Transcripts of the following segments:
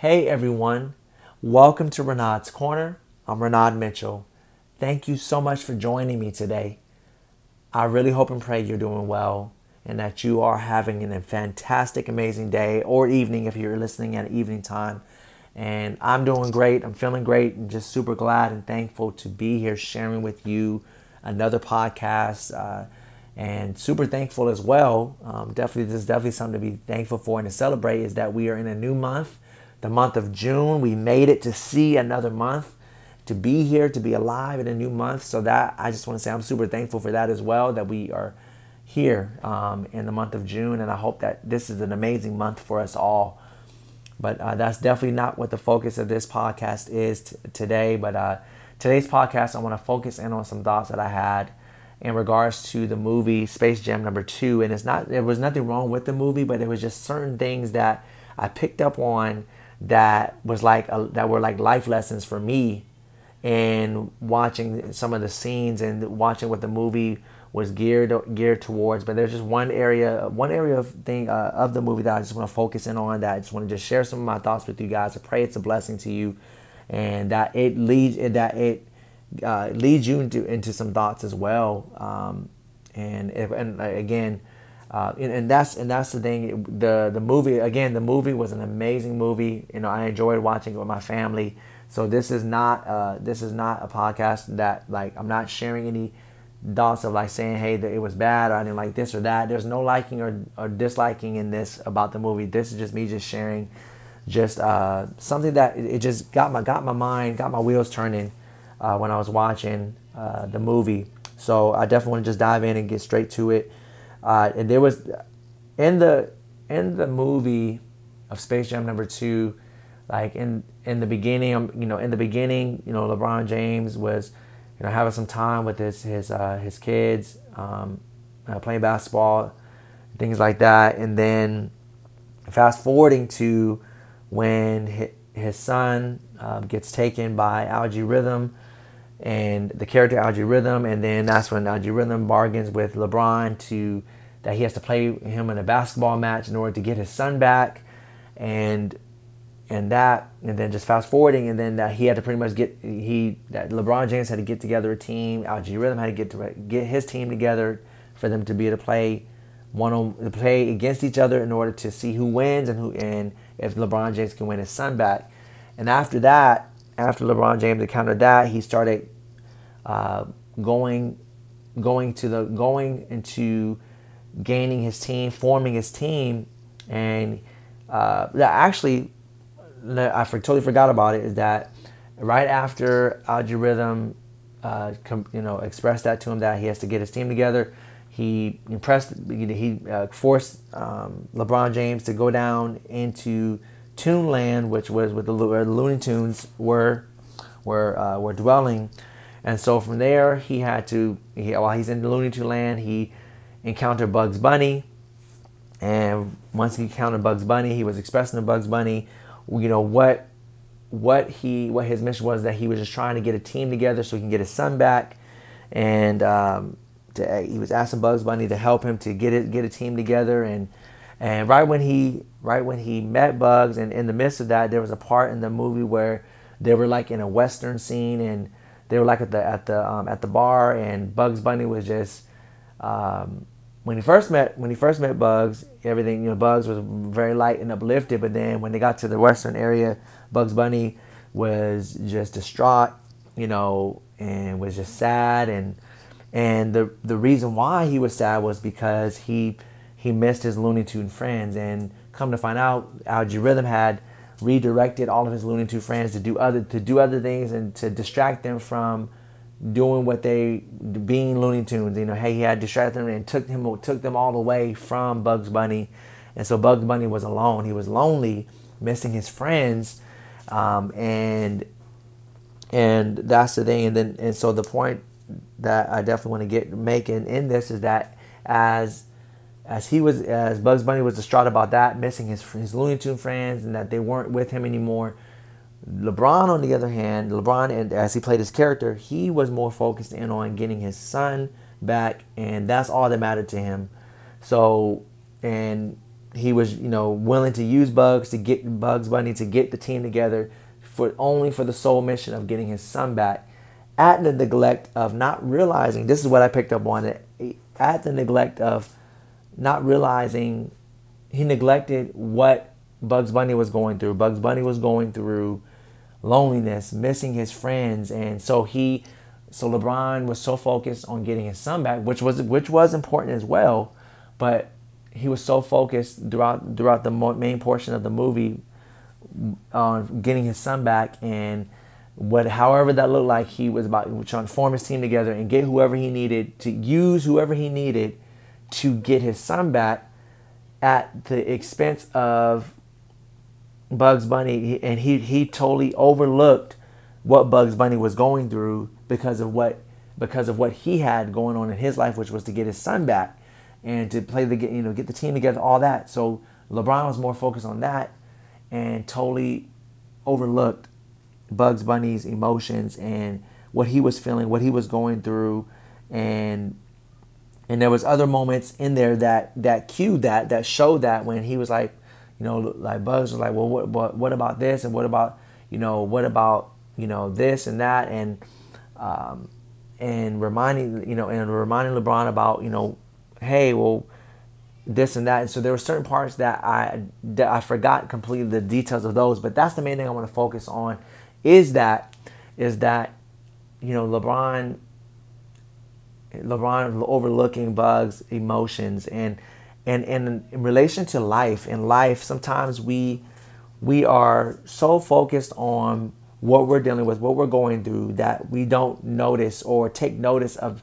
Hey everyone, welcome to Renaud's Corner. I'm Renaud Mitchell. Thank you so much for joining me today. I really hope and pray you're doing well and that you are having a fantastic, amazing day or evening if you're listening at evening time. And I'm doing great. I'm feeling great and just super glad and thankful to be here sharing with you another podcast. Uh, and super thankful as well. Um, definitely, this is definitely something to be thankful for and to celebrate is that we are in a new month, the month of June. We made it to see another month, to be here, to be alive in a new month. So that I just want to say I'm super thankful for that as well. That we are here um, in the month of June, and I hope that this is an amazing month for us all. But uh, that's definitely not what the focus of this podcast is t- today. But uh, today's podcast, I want to focus in on some thoughts that I had in regards to the movie Space Jam number two. And it's not there was nothing wrong with the movie, but there was just certain things that I picked up on that was like a, that were like life lessons for me and watching some of the scenes and watching what the movie was geared geared towards. But there's just one area one area of thing uh, of the movie that I just want to focus in on. That I just want to just share some of my thoughts with you guys. I pray it's a blessing to you, and that it leads that it uh, leads you into into some thoughts as well. Um, and if, and again, uh, and, and, that's and that's the thing. The the movie again, the movie was an amazing movie. You know, I enjoyed watching it with my family. So this is not uh, this is not a podcast that like I'm not sharing any thoughts of like saying hey it was bad or I didn't like this or that. There's no liking or, or disliking in this about the movie. This is just me just sharing just uh, something that it, it just got my got my mind got my wheels turning uh, when I was watching uh, the movie. So I definitely want to just dive in and get straight to it. Uh, and there was in the in the movie of Space Jam number two, like in in the beginning, um, you know, in the beginning, you know, LeBron James was, you know, having some time with his his uh, his kids, um, uh, playing basketball, things like that, and then fast forwarding to when his, son uh, gets taken by Al-G Rhythm and the character Al-G Rhythm, and then that's when Al-G Rhythm bargains with LeBron to that he has to play him in a basketball match in order to get his son back, and and that, and then just fast forwarding, and then that he had to pretty much get he that LeBron James had to get together a team, Al-G Rhythm had to get to get his team together for them to be able to play one on to play against each other in order to see who wins and who and if LeBron James can win his son back, and after that after LeBron James encountered that, he started uh, going going to the going into gaining his team, forming his team, and uh, that actually I totally forgot about it. Is that right after Al-G uh, com, you know, expressed that to him that he has to get his team together. He impressed, he uh, forced um, LeBron James to go down into Toonland, which was with the, where the Looney Tunes were were uh, were dwelling, and so from there he had to he, while he's in the Looney Tune land he encountered Bugs Bunny, and once he encountered Bugs Bunny, he was expressing to Bugs Bunny, you know what what he what his mission was that he was just trying to get a team together so he can get his son back, and um, to, he was asking Bugs Bunny to help him to get it get a team together. And and right when he right when he met Bugs, and in the midst of that, there was a part in the movie where they were like in a western scene, and they were like at the at the um, at the bar, and Bugs Bunny was just um, when he first met when he first met Bugs, everything you know Bugs was very light and uplifted, but then when they got to the western area, Bugs Bunny was just distraught, you know, and was just sad and and the the reason why he was sad was because he he missed his Looney Tune friends. And come to find out, Al-G Rhythm had redirected all of his Looney Tune friends to do other to do other things and to distract them from doing what they being Looney Tunes. You know, hey, he had distracted them and took him took them all away from Bugs Bunny, and so Bugs Bunny was alone. He was lonely, missing his friends, um, and and that's the thing. And then and so the point that I definitely want to get making in this is that as as he was as Bugs Bunny was distraught about that, missing his his Looney Tune friends and that they weren't with him anymore. LeBron, on the other hand, LeBron, and as he played his character, he was more focused in on getting his son back, and that's all that mattered to him. So, and he was you know willing to use Bugs to get Bugs Bunny to get the team together for only for the sole mission of getting his son back at the neglect of not realizing this is what I picked up on it at the neglect of not realizing he neglected what Bugs Bunny was going through. Bugs Bunny was going through loneliness, missing his friends, and so he so LeBron was so focused on getting his son back, which was which was important as well, but he was so focused throughout throughout the main portion of the movie on getting his son back. And what however that looked like he was about trying to form his team together and get whoever he needed to use whoever he needed to get his son back at the expense of Bugs Bunny and he he totally overlooked what Bugs Bunny was going through because of what because of what he had going on in his life which was to get his son back and to play the you know get the team together, all that. So LeBron was more focused on that and totally overlooked Bugs Bunny's emotions and what he was feeling, what he was going through, and and there was other moments in there that that cued that that showed that when he was like, you know, like Bugs was like, well, what what what about this and what about you know what about you know this and that and um, and reminding you know and reminding LeBron about you know hey, well, this and that. And so there were certain parts that I that I forgot completely the details of those. But that's the main thing I want to focus on is that is that you know LeBron LeBron overlooking bugs emotions and and, and in relation to life in life sometimes we we are so focused on what we're dealing with what we're going through that we don't notice or take notice of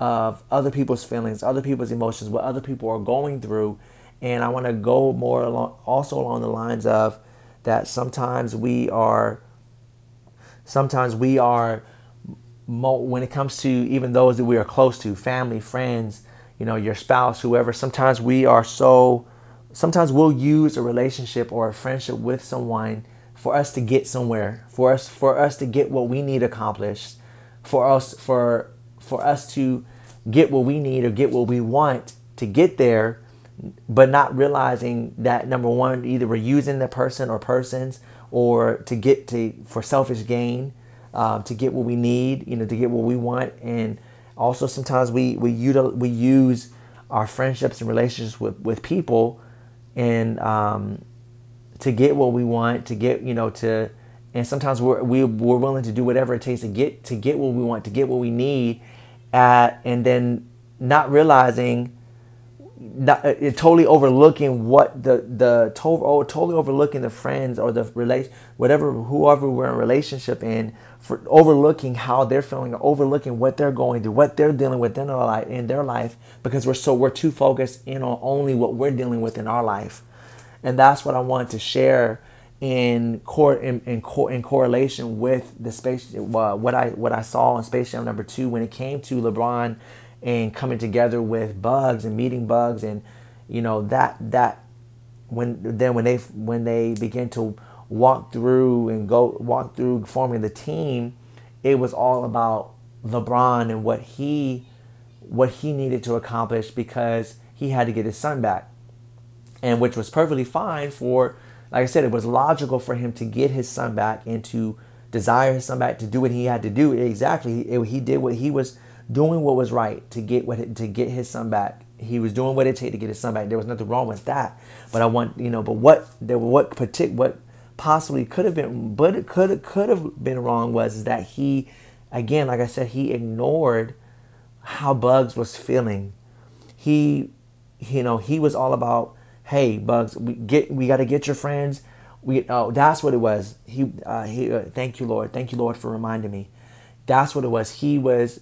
of other people's feelings, other people's emotions, what other people are going through. And I want to go more along, also along the lines of that sometimes we are, sometimes we are, when it comes to even those that we are close to, family, friends, you know, your spouse, whoever, sometimes we are so, sometimes we'll use a relationship or a friendship with someone for us to get somewhere, for us, for us to get what we need accomplished, for us, for for us to get what we need or get what we want to get there, but not realizing that number one, either we're using the person or persons or to get to for selfish gain, um, to get what we need, you know, to get what we want, and also sometimes we we util- we use our friendships and relationships with with people, and um, to get what we want, to get you know to, and sometimes we're we, we're willing to do whatever it takes to get to get what we want, to get what we need, at, and then not realizing, not, uh, totally overlooking what the the to, totally overlooking the friends or the relation, whatever whoever we're in relationship in, for overlooking how they're feeling, overlooking what they're going through, what they're dealing with in their life, in their life, because we're so we're too focused in on only what we're dealing with in our life, and that's what I want to share in core in, in, in correlation with the space uh, what I what I saw in Space Jam number two when it came to LeBron and coming together with Bugs and meeting Bugs and you know that that when then when they when they begin to walk through and go walk through forming the team, it was all about LeBron and what he what he needed to accomplish because he had to get his son back, and which was perfectly fine for like I said, it was logical for him to get his son back and to desire his son back to do what he had to do. Exactly, he did what he was doing what was right to get what to get his son back. He was doing what it take to get his son back. There was nothing wrong with that. But I want you know, but what there what partic what possibly could have been, but it could could have been wrong was that he, again, like I said, he ignored how Bugs was feeling. He, you know, he was all about hey bugs we get we got to get your friends we oh that's what it was he uh, he uh, thank you lord thank you lord for reminding me that's what it was he was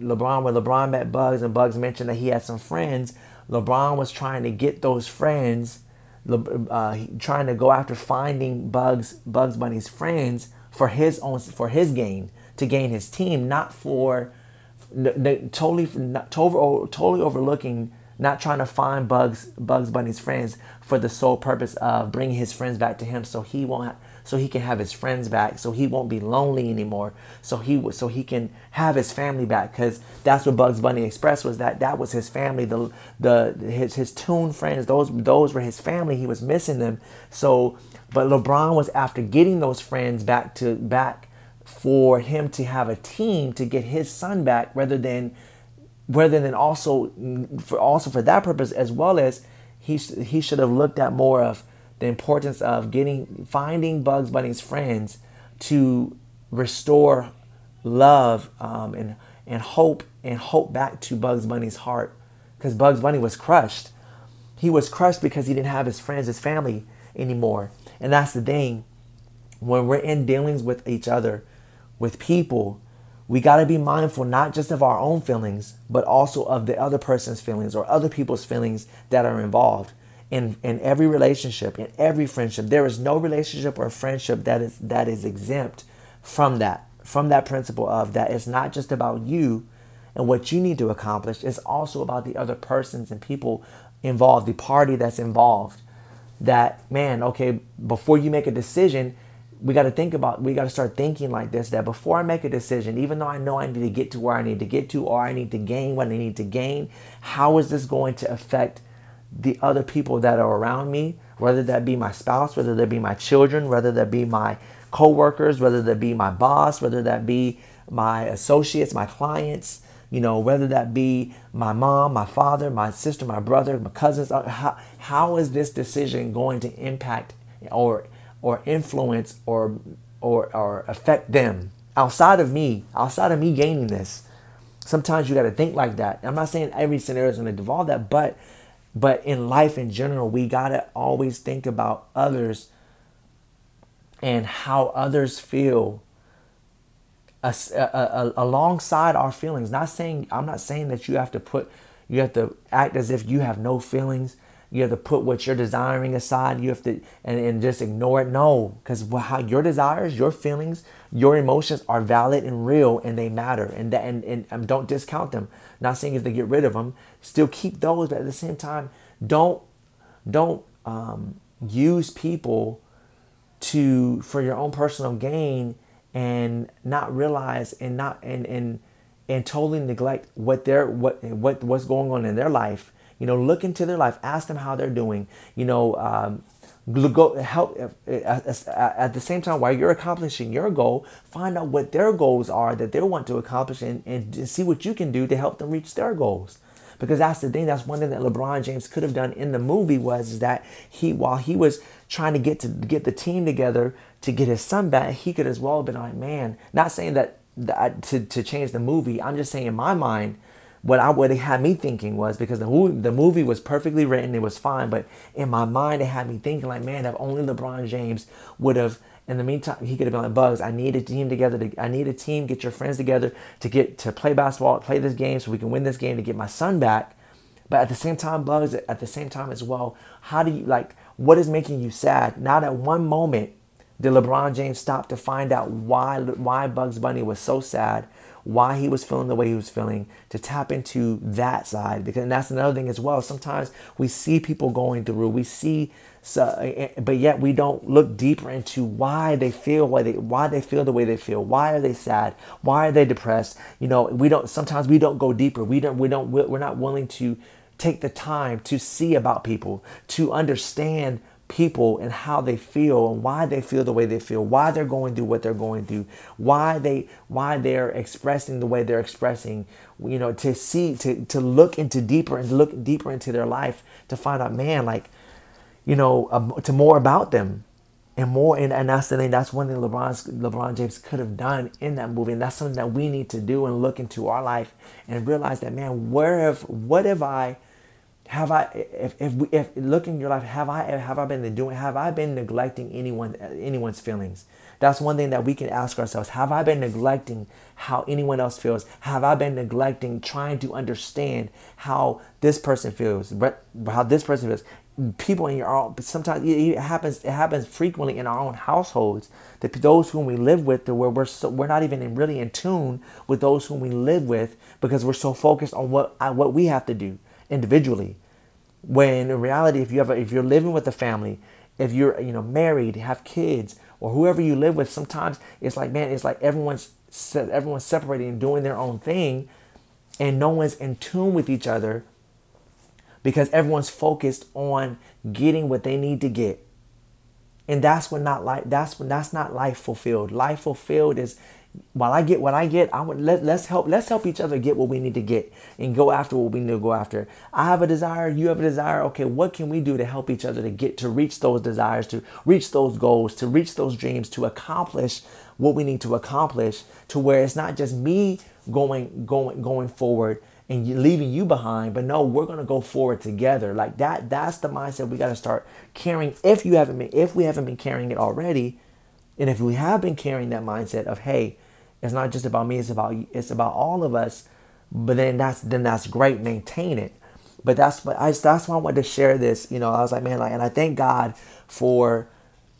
lebron when lebron met bugs and bugs mentioned that he had some friends lebron was trying to get those friends uh, trying to go after finding bugs bugs bunny's friends for his own for his gain to gain his team not for totally totally overlooking not trying to find Bugs Bugs Bunny's friends for the sole purpose of bringing his friends back to him, so he won't, so he can have his friends back, so he won't be lonely anymore, so he so he can have his family back, because that's what Bugs Bunny expressed was that that was his family, the the his his Toon friends, those those were his family. He was missing them, so but LeBron was after getting those friends back to back for him to have a team to get his son back rather than rather than also for also for that purpose as well as he he should have looked at more of the importance of getting finding Bugs Bunny's friends to restore love um, and and hope and hope back to Bugs Bunny's heart because Bugs Bunny was crushed. He was crushed because he didn't have his friends, his family anymore. And that's the thing. When we're in dealings with each other, with people, we got to be mindful not just of our own feelings, but also of the other person's feelings or other people's feelings that are involved. In, in every relationship, in every friendship, there is no relationship or friendship that is that is exempt from that, from that principle of that it's not just about you and what you need to accomplish, it's also about the other persons and people involved, the party that's involved. That man, okay, before you make a decision, we got to think about we got to start thinking like this that before i make a decision even though i know i need to get to where i need to get to or i need to gain what i need to gain how is this going to affect the other people that are around me whether that be my spouse whether that be my children whether that be my co-workers whether that be my boss whether that be my associates my clients you know whether that be my mom my father my sister my brother my cousins uh, how, how is this decision going to impact or or influence or or or affect them outside of me, outside of me gaining this. Sometimes you got to think like that. I'm not saying every scenario is going to devolve that, but but in life in general, we got to always think about others and how others feel uh, uh, uh, alongside our feelings. Not saying I'm not saying that you have to put you have to act as if you have no feelings you have to put what you're desiring aside. You have to and, and just ignore it. No, because how your desires, your feelings, your emotions are valid and real, and they matter. And that and, and, and don't discount them. Not saying if they get rid of them, still keep those, but at the same time, don't don't um, use people to for your own personal gain and not realize and not and and and totally neglect what they're what what what's going on in their life. You know, look into their life, ask them how they're doing. You know, um, go help uh, uh, uh, at the same time while you're accomplishing your goal find out what their goals are that they want to accomplish and, and see what you can do to help them reach their goals. Because that's the thing that's one thing that lebron james could have done in the movie was is that he while he was trying to get to get the team together to get his son back he could as well have been like man not saying that, that to, to change the movie i'm just saying in my mind what I what it had me thinking was because the the movie was perfectly written, it was fine, but in my mind it had me thinking like, man, if only LeBron James would have. In the meantime, he could have been like, Bugs, I need a team together. To, I need a team. Get your friends together to get to play basketball, play this game, so we can win this game to get my son back. But at the same time, Bugs, at the same time as well, how do you like? What is making you sad? Not at one moment did LeBron James stop to find out why why Bugs Bunny was so sad why he was feeling the way he was feeling, to tap into that side. Because and that's another thing as well. Sometimes we see people going through, we see, so, but yet we don't look deeper into why they feel why they why they feel the way they feel. Why are they sad? Why are they depressed? You know, we don't. Sometimes we don't go deeper. We don't. We don't. We're not willing to take the time to see about people, to understand people and how they feel and why they feel the way they feel, why they're going through what they're going through, why they why they're expressing the way they're expressing, you know, to see to to look into deeper and look deeper into their life to find out, man, like, you know, uh, to more about them. And more, and, and that's the thing. That's one thing LeBron LeBron James could have done in that movie, and that's something that we need to do and look into our life and realize that, man, where have what have I have I, if, if, we, if looking your life, have I, have I been doing, have I been neglecting anyone, anyone's feelings? That's one thing that we can ask ourselves. Have I been neglecting how anyone else feels? Have I been neglecting trying to understand how this person feels, But how this person feels? People in your own, sometimes it happens. It happens frequently in our own households. That those whom we live with, where we're so, we're not even in, really in tune with those whom we live with because we're so focused on what what we have to do individually. When in reality, if you have a, if you're living with a family, if you're you know married, have kids, or whoever you live with, sometimes it's like man, it's like everyone's everyone's separating and doing their own thing, and no one's in tune with each other because everyone's focused on getting what they need to get. And that's when not life that's when that's not life fulfilled. Life fulfilled is while I get what I get, I would let let's help let's help each other get what we need to get and go after what we need to go after. I have a desire, you have a desire. Okay, what can we do to help each other to get to reach those desires, to reach those goals, to reach those dreams, to accomplish what we need to accomplish to where it's not just me going going going forward and leaving you behind but no we're going to go forward together like that that's the mindset we got to start carrying if you haven't been if we haven't been carrying it already and if we have been carrying that mindset of hey it's not just about me it's about it's about all of us but then that's then that's great maintain it. But that's what I that's why I wanted to share this you know I was like man like and I thank God for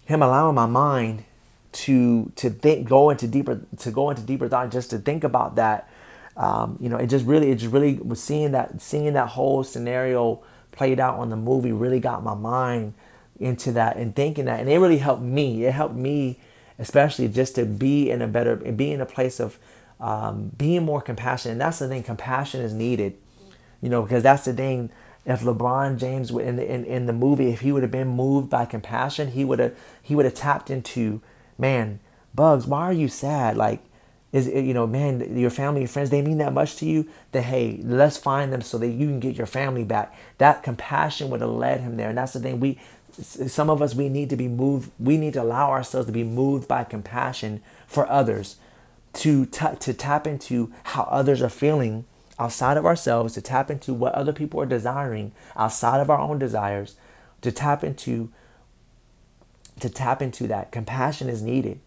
him allowing my mind to to think go into deeper to go into deeper thought just to think about that. Um, you know it just really it just really was seeing that seeing that whole scenario played out on the movie really got my mind into that and thinking that. And it really helped me. It helped me especially just to be in a better be in a place of um, being more compassionate and that's the thing compassion is needed you know because that's the thing if LeBron James in the in, in the movie if he would have been moved by compassion he would have he would have tapped into man, Bugs, why are you sad? Like, is it, you know, man, your family, your friends, they mean that much to you that, hey, let's find them so that you can get your family back. That compassion would have led him there. And that's the thing. We, some of us, we need to be moved. We need to allow ourselves to be moved by compassion for others, to, t- to tap into how others are feeling outside of ourselves, to tap into what other people are desiring outside of our own desires, to tap into to tap into that. Compassion is needed.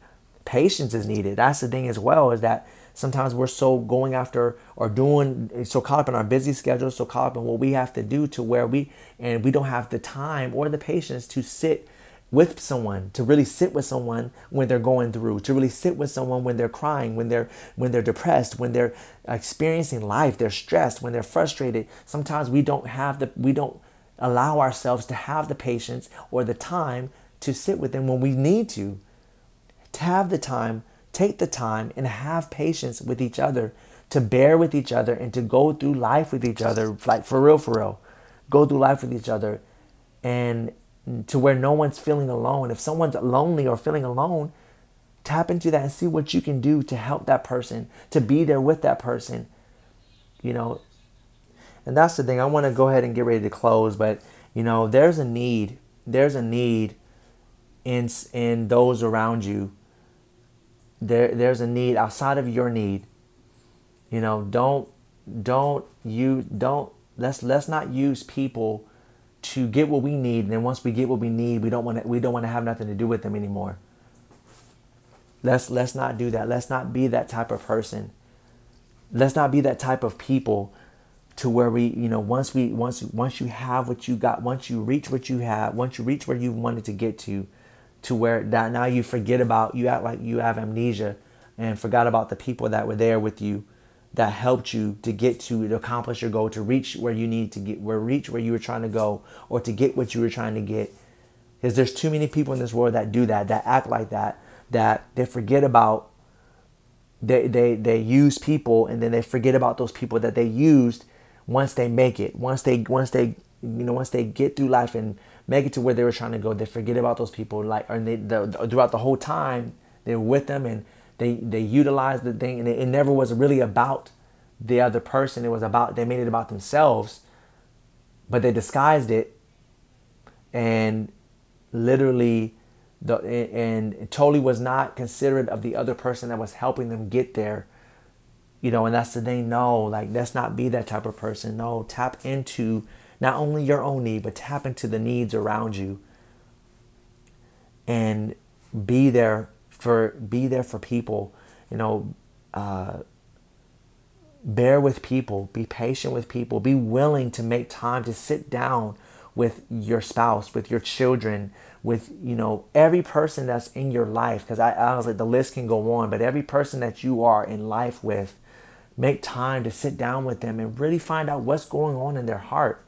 Patience is needed. That's the thing as well, is that sometimes we're so going after or doing so caught up in our busy schedule, so caught up in what we have to do to where we and we don't have the time or the patience to sit with someone to really sit with someone when they're going through to really sit with someone when they're crying when they're when they're depressed when they're experiencing life they're stressed when they're frustrated sometimes we don't have the we don't allow ourselves to have the patience or the time to sit with them when we need to. To have the time, take the time, and have patience with each other, to bear with each other, and to go through life with each other, like for real, for real. Go through life with each other, and to where no one's feeling alone. If someone's lonely or feeling alone, tap into that and see what you can do to help that person, to be there with that person. You know, and that's the thing. I want to go ahead and get ready to close, but you know, there's a need. There's a need in in those around you there there's a need outside of your need. You know don't don't you don't let's let's not use people to get what we need and then once we get what we need we don't want to we don't want to have nothing to do with them anymore. Let's let's not do that. Let's not be that type of person. Let's not be that type of people to where we you know once we once once you have what you got once you reach what you have once you reach where you wanted to get to to where that now you forget about you act like you have amnesia and forgot about the people that were there with you that helped you to get to, to accomplish your goal to reach where you need to get where reach where you were trying to go or to get what you were trying to get. Because there's too many people in this world that do that that act like that that they forget about they they they use people and then they forget about those people that they used once they make it once they once they you know once they get through life and make it to where they were trying to go. They forget about those people, like, and they the, throughout the whole time they're with them, and they they utilize the thing, and it, it never was really about the other person. It was about they made it about themselves, but they disguised it, and literally, the and it totally was not considerate of the other person that was helping them get there. You know, and that's the thing. No, like let's not be that type of person. No, tap into not only your own need, but tap into the needs around you and be there for be there for people. You know, uh, bear with people, be patient with people, be willing to make time to sit down with your spouse, with your children, with you know every person that's in your life. Because I, I was like the list can go on, but every person that you are in life with, make time to sit down with them and really find out what's going on in their heart.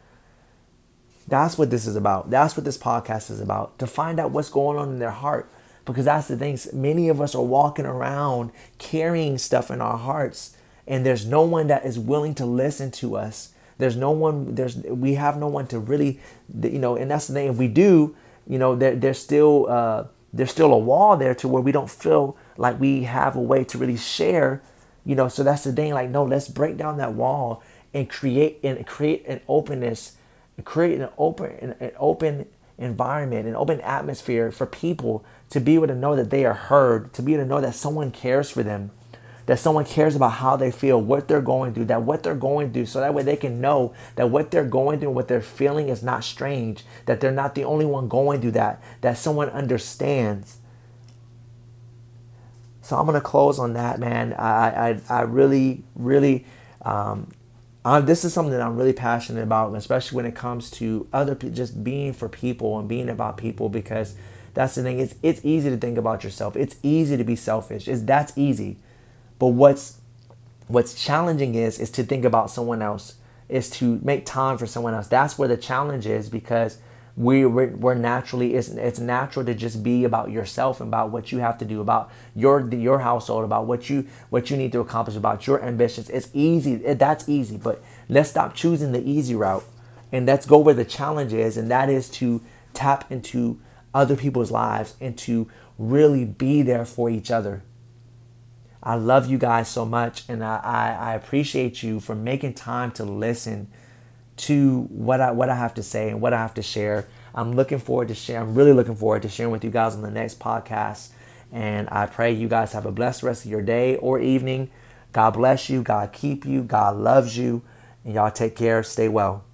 That's what this is about. That's what this podcast is about. To find out what's going on in their heart. Because that's the thing. Many of us are walking around carrying stuff in our hearts, and there's no one that is willing to listen to us. There's no one, there's we have no one to really, you know, and that's the thing. If we do, you know, there, there's still uh, there's still a wall there to where we don't feel like we have a way to really share you know so that's the thing like no let's break down that wall and create and create an openness create an open an, open environment an open atmosphere for people to be able to know that they are heard to be able to know that someone cares for them that someone cares about how they feel what they're going through that what they're going through so that way they can know that what they're going through what they're feeling is not strange that they're not the only one going through that that someone understands so I'm gonna close on that, man. I I, I really really um, I, this is something that I'm really passionate about, especially when it comes to other people, just being for people and being about people because that's the thing. It's it's easy to think about yourself. It's easy to be selfish. It's that's easy. But what's what's challenging is is to think about someone else. Is to make time for someone else. That's where the challenge is because we we're, naturally it's, it's natural to just be about yourself and about what you have to do about your your household about what you what you need to accomplish about your ambitions. It's easy it, that's easy but let's stop choosing the easy route and let's go where the challenge is and that is to tap into other people's lives and to really be there for each other. I love you guys so much and i, I, I appreciate you for making time to listen to what I what I have to say and what I have to share. I'm looking forward to share. I'm really looking forward to sharing with you guys on the next podcast. And I pray you guys have a blessed rest of your day or evening. God bless you. God keep you. God loves you. And y'all take care. Stay well.